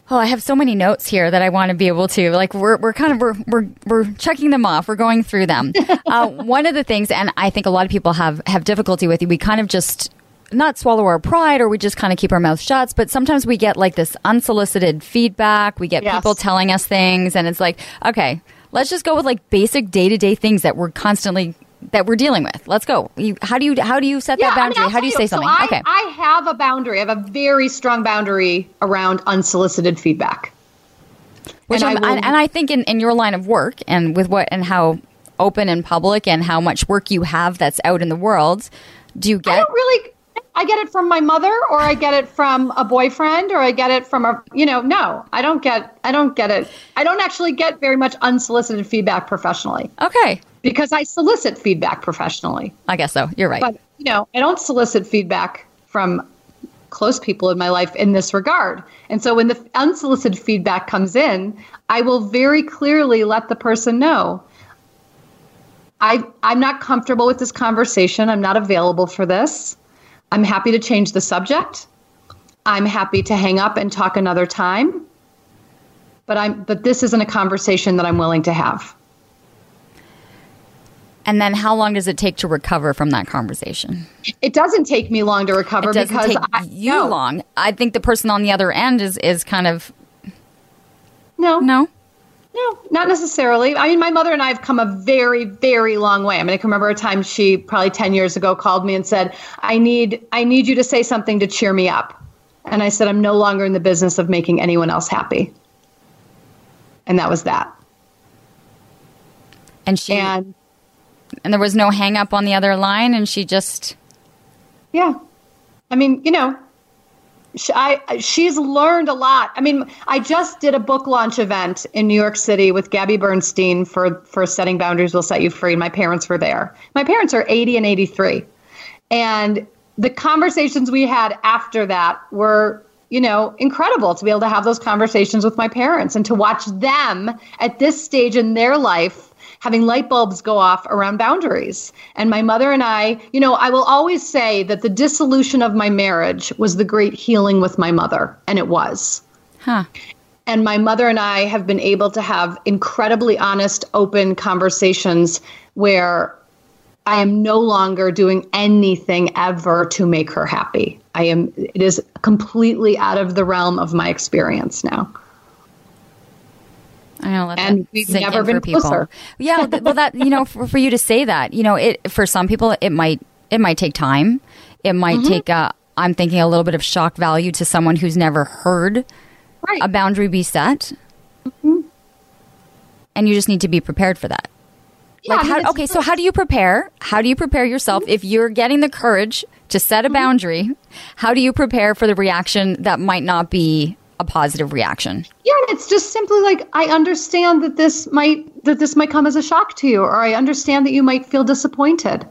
Oh, I have so many notes here that I want to be able to like. We're, we're kind of we're, we're we're checking them off. We're going through them. (laughs) uh, one of the things, and I think a lot of people have have difficulty with, we kind of just not swallow our pride or we just kind of keep our mouth shut. But sometimes we get like this unsolicited feedback. We get yes. people telling us things, and it's like, okay, let's just go with like basic day to day things that we're constantly that we're dealing with. Let's go. You, how do you how do you set yeah, that boundary? I mean, how do you, you say something? So I, okay. I have a boundary. I have a very strong boundary around unsolicited feedback. Which and, I, will, and, and I think in, in your line of work and with what and how open and public and how much work you have that's out in the world, do you get? I don't really I get it from my mother or I get it from a boyfriend or I get it from a you know, no. I don't get I don't get it. I don't actually get very much unsolicited feedback professionally. Okay. Because I solicit feedback professionally. I guess so. You're right. But you know, I don't solicit feedback from close people in my life in this regard. And so when the unsolicited feedback comes in, I will very clearly let the person know I I'm not comfortable with this conversation. I'm not available for this. I'm happy to change the subject. I'm happy to hang up and talk another time. But I'm but this isn't a conversation that I'm willing to have. And then how long does it take to recover from that conversation? It doesn't take me long to recover it doesn't because take I, you no. long. I think the person on the other end is is kind of No. No. No, not necessarily. I mean, my mother and I have come a very, very long way. I mean, I can remember a time she probably 10 years ago called me and said, I need, I need you to say something to cheer me up. And I said, I'm no longer in the business of making anyone else happy. And that was that. And she, and, and there was no hang up on the other line. And she just, yeah. I mean, you know, I, she's learned a lot. I mean, I just did a book launch event in New York City with Gabby Bernstein for for Setting Boundaries Will Set You Free. My parents were there. My parents are 80 and 83. And the conversations we had after that were, you know, incredible to be able to have those conversations with my parents and to watch them at this stage in their life having light bulbs go off around boundaries. And my mother and I, you know, I will always say that the dissolution of my marriage was the great healing with my mother, and it was. Huh. And my mother and I have been able to have incredibly honest, open conversations where I am no longer doing anything ever to make her happy. I am, it is completely out of the realm of my experience now. I know, and we've never been closer. yeah, well, that you know, for, for, you to say that, you know, it for some people it might it might take time. It might mm-hmm. take. Uh, I'm thinking a little bit of shock value to someone who's never heard Right. a boundary be set. And you just need to be prepared for that. Yeah, like I mean, how, okay, so how do you prepare? How do you prepare yourself if you're getting the courage to set a Mm-hmm. boundary? How do you prepare for the reaction that might not be a positive reaction? Yeah, it's just simply like I understand that this might that this might come as a shock to you, or I understand that you might feel disappointed,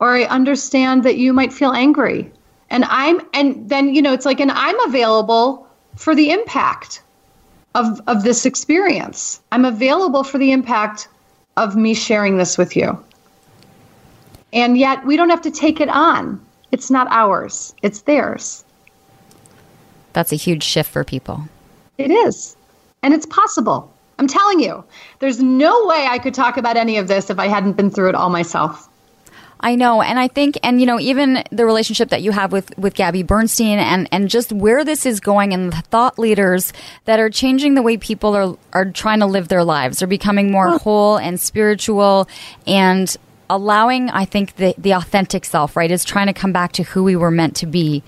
or I understand that you might feel angry. And I'm and then you know it's like and I'm available for the impact of of this experience. I'm available for the impact of me sharing this with you. And yet we don't have to take it on. It's not ours. It's theirs. That's a huge shift for people. It is. And it's possible. I'm telling you, there's no way I could talk about any of this if I hadn't been through it all myself. I know, and I think, and you know, even the relationship that you have with with Gabby Bernstein, and and just where this is going, and the thought leaders that are changing the way people are are trying to live their lives, are becoming more whole and spiritual, and allowing, I think, the the authentic self, right, is trying to come back to who we were meant to be.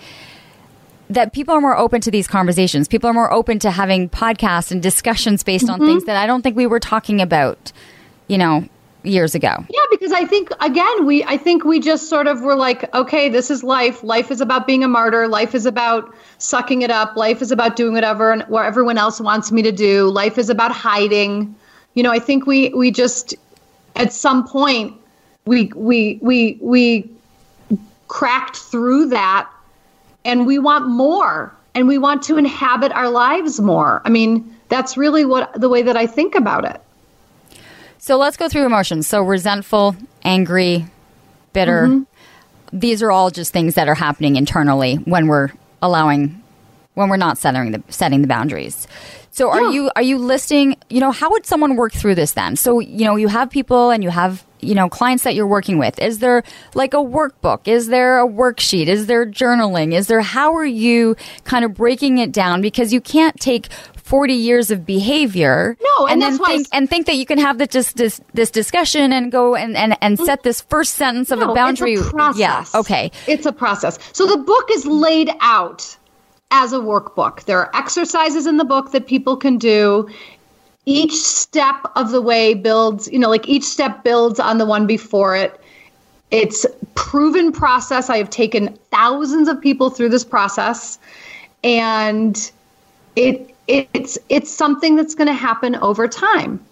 That people are more open to these conversations. People are more open to having podcasts and discussions based on things mm-hmm. that I don't think we were talking about, you know, years ago. Yeah, because I think again, we I think we just sort of were like, okay, this is life. Life is about being a martyr. Life is about sucking it up. Life is about doing whatever and what everyone else wants me to do. Life is about hiding. You know, I think we we just at some point we we we we cracked through that and we want more and we want to inhabit our lives more. I mean, that's really what the way that I think about it. So let's go through emotions. So resentful, angry, bitter. Mm-hmm. These are all just things that are happening internally when we're allowing when we're not setting the setting the boundaries. So are Yeah. you are you listing, you know, how would someone work through this then? So, you know, you have people and you have, you know, clients that you're working with. Is there like a workbook? Is there a worksheet? Is there journaling? Is there how are you kind of breaking it down because you can't take 40 years of behavior No, and then why I think and think that you can have this this this, this discussion and go and, and, and mm. set this first sentence of No, a boundary. It's a process. Yeah. Okay. It's a process. So the book is laid out as a workbook. There are exercises in the book that people can do. Each step of the way builds, you know, like each step builds on the one before it. It's proven process. I have taken thousands of people through this process and it it's it's something that's going to happen over time.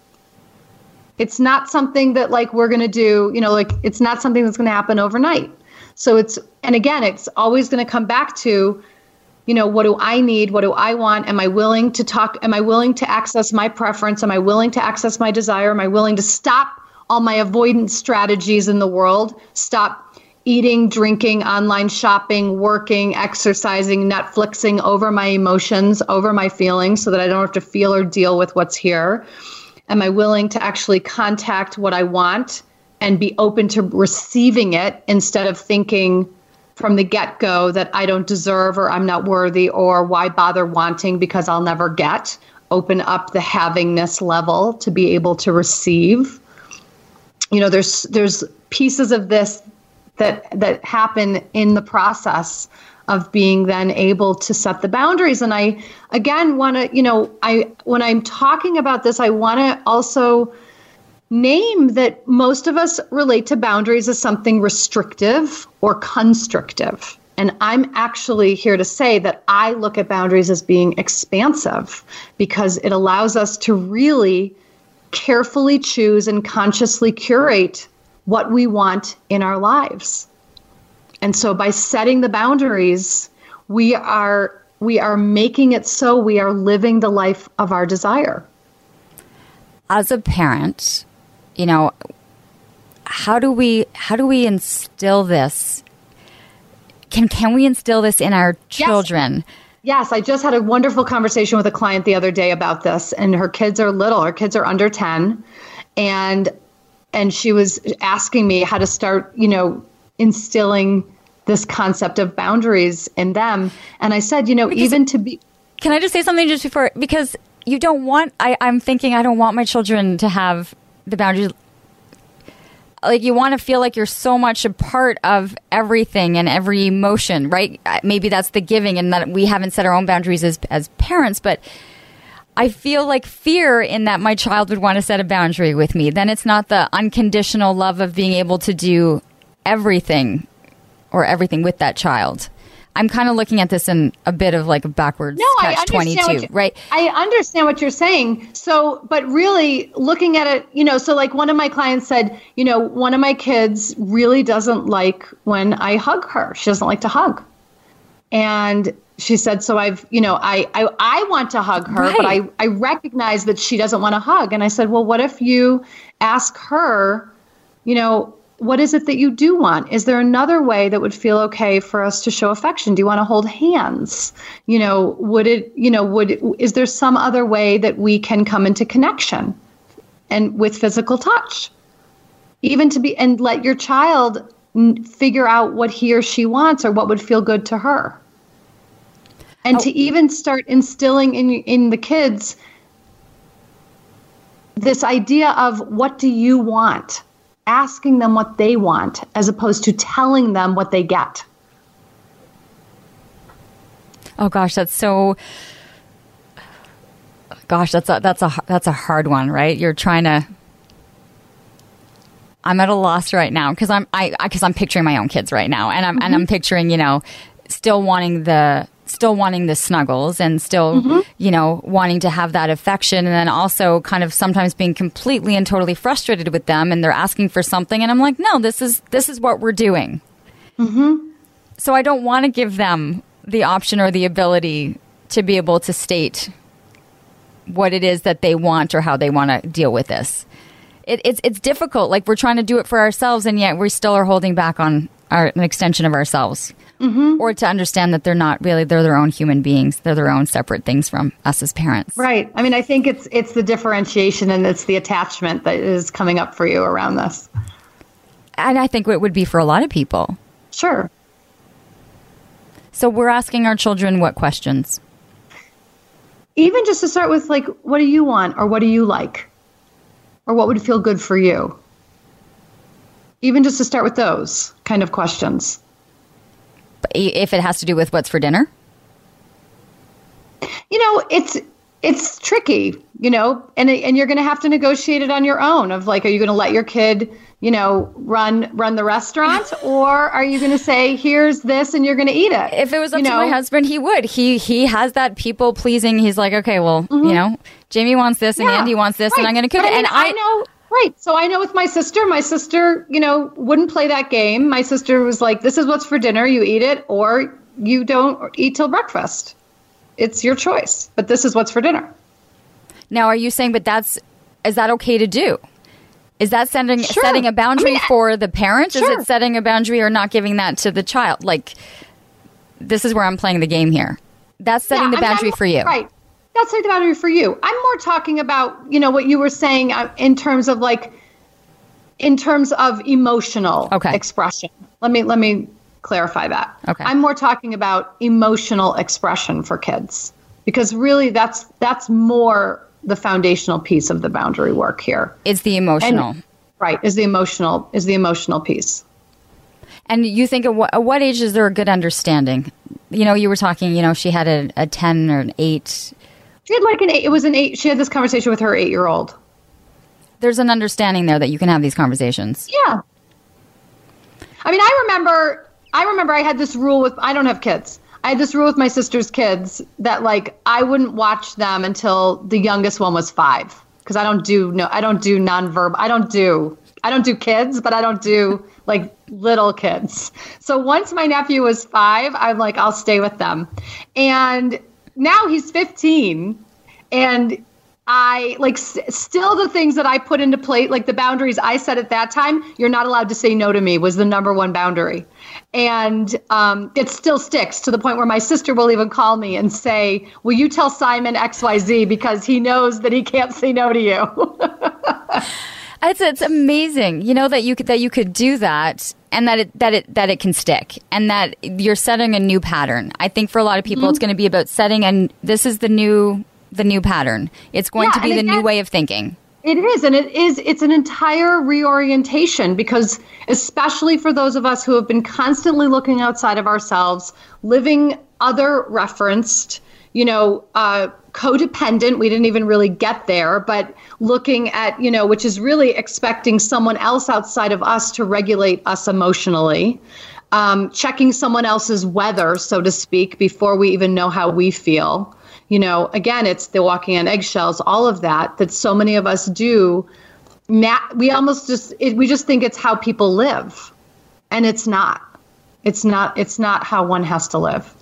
It's not something that like we're going to do, you know, like it's not something that's going to happen overnight. So it's and again, it's always going to come back to you know, what do I need? What do I want? Am I willing to talk? Am I willing to access my preference? Am I willing to access my desire? Am I willing to stop all my avoidance strategies in the world? Stop eating, drinking, online shopping, working, exercising, Netflixing over my emotions, over my feelings so that I don't have to feel or deal with what's here? Am I willing to actually contact what I want and be open to receiving it instead of thinking, from the get go that I don't deserve or I'm not worthy or why bother wanting because I'll never get. Open up the havingness level to be able to receive. You know, there's there's pieces of this that that happen in the process of being then able to set the boundaries and i again want to you know i when i'm talking about this i want to also name that most of us relate to boundaries as something restrictive or constrictive. And I'm actually here to say that I look at boundaries as being expansive because it allows us to really carefully choose and consciously curate what we want in our lives. And so by setting the boundaries, we are we are making it so we are living the life of our desire. As a parent, you know, how do we how do we instill this? Can can we instill this in our children? Yes, I just had a wonderful conversation with a client the other day about this, and her kids are little. Her kids are under ten, and and she was asking me how to start, you know, instilling this concept of boundaries in them. And I said, you know, even to be Can I just say something just before because you don't want I, I'm thinking I don't want my children to have the boundaries like you want to feel like you're so much a part of everything and every emotion, right? Uh, Maybe that's the giving and that we haven't set our own boundaries as as parents, but I feel like fear in that my child would want to set a boundary with me. Then it's not the unconditional love of being able to do everything or everything with that child. I'm kind of looking at this in a bit of like a backwards No, I catch understand. 22, right? I understand what you're saying. So, but really looking at it, you know, so like one of my clients said, you know, one of my kids really doesn't like when I hug her. She doesn't like to hug. And she said, so I've, you know, I, I, I want to hug her, but I, I recognize that she doesn't want to hug. And I said, well, what if you ask her, you know, what is it that you do want? Is there another way that would feel okay for us to show affection? Do you want to hold hands? You know, would it, you know, would, is there some other way that we can come into connection and with physical touch? Even to be, and let your child figure out what he or she wants or what would feel good to her. And to oh. even start instilling in, in the kids this idea of what do you want? Asking them what they want as opposed to telling them what they get. Oh gosh, that's so. Gosh, that's a that's a that's a hard one, right? You're trying to. I'm at a loss right now because I'm I because I'm picturing my own kids right now, and I'm and I'm mm-hmm. picturing you know, still wanting the still wanting the snuggles and still mm-hmm. you know wanting to have that affection, and then also kind of sometimes being completely and totally frustrated with them, and they're asking for something, and I'm like, no, this is this is what we're doing. Mm-hmm. So I don't want to give them the option or the ability to be able to state what it is that they want or how they want to deal with this. It, it's it's difficult. Like we're trying to do it for ourselves, and yet we still are holding back on our, an extension of ourselves, mm-hmm. or to understand that they're not really they're their own human beings. They're their own separate things from us as parents. Right. I mean, I think it's it's the differentiation and it's the attachment that is coming up for you around this. And I think it would be for a lot of people. Sure. So we're asking our children what questions. Even just to start with like what do you want or what do you like? Or what would feel good for you? Even just to start with those kind of questions. If it has to do with what's for dinner. you know it's it's tricky you know and and you're going to have to negotiate it on your own of like are you going to let your kid you know run run the restaurant (laughs) or are you going to say here's this and you're going to eat it If it was up You to my husband, he would. He he has that people pleasing. He's like, okay, well, you know, Jamie wants this and Mm-hmm. Yeah, Andy wants this, and. I'm going to cook it. I mean, and I, know right so i know with my sister my sister you know wouldn't play that game my sister was like this is what's for dinner you eat it or you don't eat till breakfast it's your choice but this is what's for dinner now, are you saying, but that's is that okay to do? Is that setting Sure. setting a boundary I mean, for the parent? Is it setting a boundary or not giving that to the child? Like, this is where I'm playing the game here. That's setting Yeah, the boundary I'm- for you. Right. That's setting the boundary for you. I'm more talking about, you know, what you were saying uh, in terms of like, in terms of emotional Okay. expression. Let me let me clarify that. Okay. I'm more talking about emotional expression for kids because really that's that's more the foundational piece of the boundary work here. It's the emotional. Right. Is the emotional is the emotional piece. And you think at what, at what age is there a good understanding? You know, you were talking. You know, she had a, a ten or an eight. She had like an eight, it was an eight. She had this conversation with her eight year old. There's an understanding there that you can have these conversations. Yeah. I mean, I remember I remember I had this rule with I don't have kids. I had this rule with my sister's kids that like I wouldn't watch them until the youngest one was 5 because I don't do no I don't do nonverb. I don't do I don't do kids, but I don't do like little kids. So once my nephew was 5, I'm like I'll stay with them. And now he's 15 and I like still the things that I put into play, like the boundaries I set at that time. You're not allowed to say no to me was the number one boundary, and um, it still sticks to the point where my sister will even call me and say, "Will you tell Simon X Y Z because he knows that he can't say no to you." (laughs) It's it's amazing, you know that you could that you could do that, and that it that it that it can stick, and that you're setting a new pattern. I think for a lot of people, Mm-hmm. it's going to be about setting and this is the new the new pattern. It's going Yeah, to be the new way of thinking. It is, and it is. It's an entire reorientation because, especially for those of us who have been constantly looking outside of ourselves, living other referenced, you know, uh, codependent. We didn't even really get there, but looking at, you know, which is really expecting someone else outside of us to regulate us emotionally. Um, checking someone else's weather, so to speak, before we even know how we feel you know, again, it's the walking on eggshells, all of that, that so many of us do. We almost just, it, we just think it's how people live. And it's not. It's not, it's not how one has to live.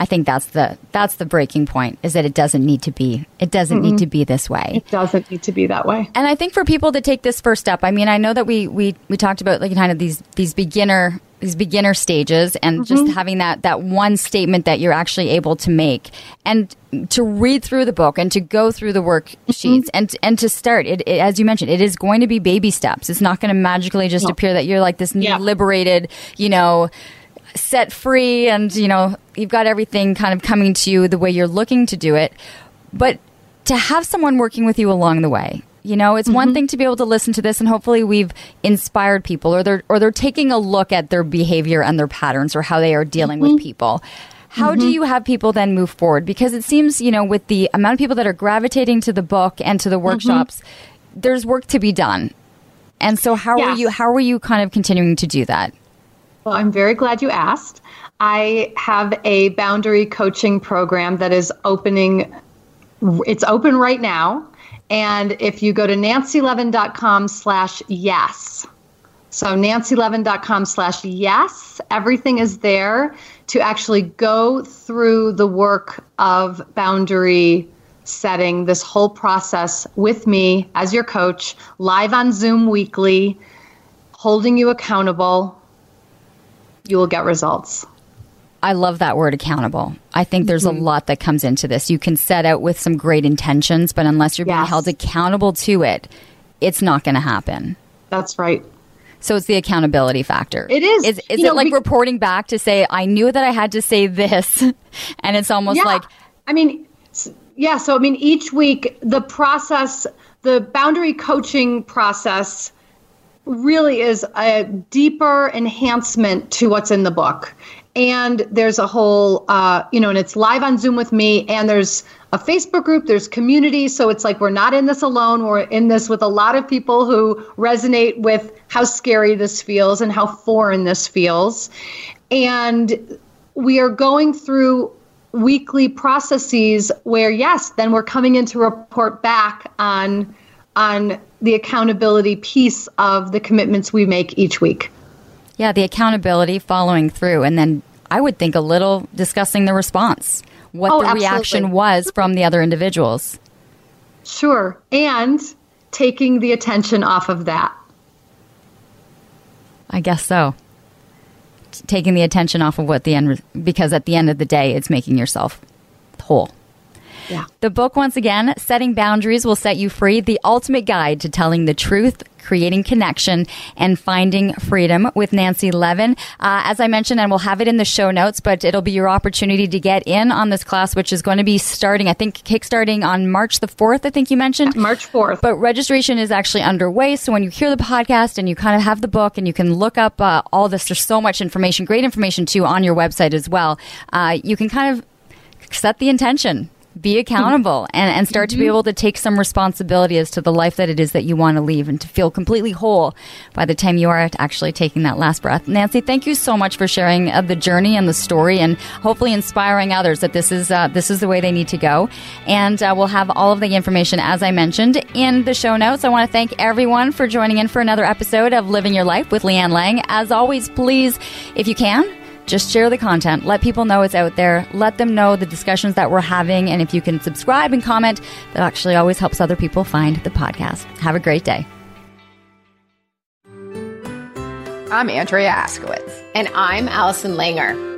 I think that's the that's the breaking point is that it doesn't need to be it doesn't mm need to be this way. It doesn't need to be that way. And I think for people to take this first step, I mean, I know that we we we talked about like kind of these these beginner these beginner stages and mm-hmm. just having that that one statement that you're actually able to make and to read through the book and to go through the worksheets mm-hmm. and and to start it, it, as you mentioned it is going to be baby steps it's not going to magically just no. appear that you're like this yeah. liberated you know set free and you know you've got everything kind of coming to you the way you're looking to do it but to have someone working with you along the way you know, it's mm-hmm. one thing to be able to listen to this and hopefully we've inspired people or they're or they're taking a look at their behavior and their patterns or how they are dealing mm-hmm. with people. How mm-hmm. do you have people then move forward? Because it seems, you know, with the amount of people that are gravitating to the book and to the mm-hmm. workshops, there's work to be done. And so how yes. are you how are you kind of continuing to do that? Well, I'm very glad you asked. I have a boundary coaching program that is opening it's open right now and if you go to nancylevin.com slash yes, so nancylevin.com slash yes, everything is there to actually go through the work of boundary setting, this whole process with me as your coach, live on Zoom weekly, holding you accountable. You will get results. I love that word accountable. I think there's mm-hmm. a lot that comes into this. You can set out with some great intentions, but unless you're being held accountable to it, it's not going to happen. That's right. So it's the accountability factor. It is. Is, is it know, like we, reporting back to say, I knew that I had to say this? (laughs) and it's almost yeah. like. I mean, yeah. So, I mean, each week, the process, the boundary coaching process really is a deeper enhancement to what's in the book and there's a whole uh, you know and it's live on zoom with me and there's a facebook group there's community so it's like we're not in this alone we're in this with a lot of people who resonate with how scary this feels and how foreign this feels. And we are going through weekly processes where yes then we're coming in to report back on on the accountability piece of the commitments we make each week yeah, the accountability, following through, and then I would think a little discussing the response, what oh, the absolutely. reaction was from the other individuals. Sure. And taking the attention off of that. I guess so. Taking the attention off of what the end, because at the end of the day, it's making yourself whole. Yeah. The book, once again, Setting Boundaries Will Set You Free, the ultimate guide to telling the truth, creating connection, and finding freedom with Nancy Levin. Uh, as I mentioned, and we'll have it in the show notes, but it'll be your opportunity to get in on this class, which is going to be starting, I think, kickstarting on March the 4th, I think you mentioned. March 4th. But registration is actually underway. So when you hear the podcast and you kind of have the book and you can look up uh, all this, there's so much information, great information too, on your website as well. Uh, you can kind of set the intention be accountable and, and start mm-hmm. to be mm-hmm. able to take some responsibility as to the life that it is that you want to leave and to feel completely whole by the time you are actually taking that last breath. Nancy, thank you so much for sharing uh, the journey and the story and hopefully inspiring others that this is uh, this is the way they need to go. And uh, we'll have all of the information as I mentioned in the show notes. I want to thank everyone for joining in for another episode of Living Your Life with Leanne Lang. As always, please, if you can, just share the content. Let people know it's out there. Let them know the discussions that we're having. And if you can subscribe and comment, that actually always helps other people find the podcast. Have a great day. I'm Andrea Askowitz. And I'm Allison Langer.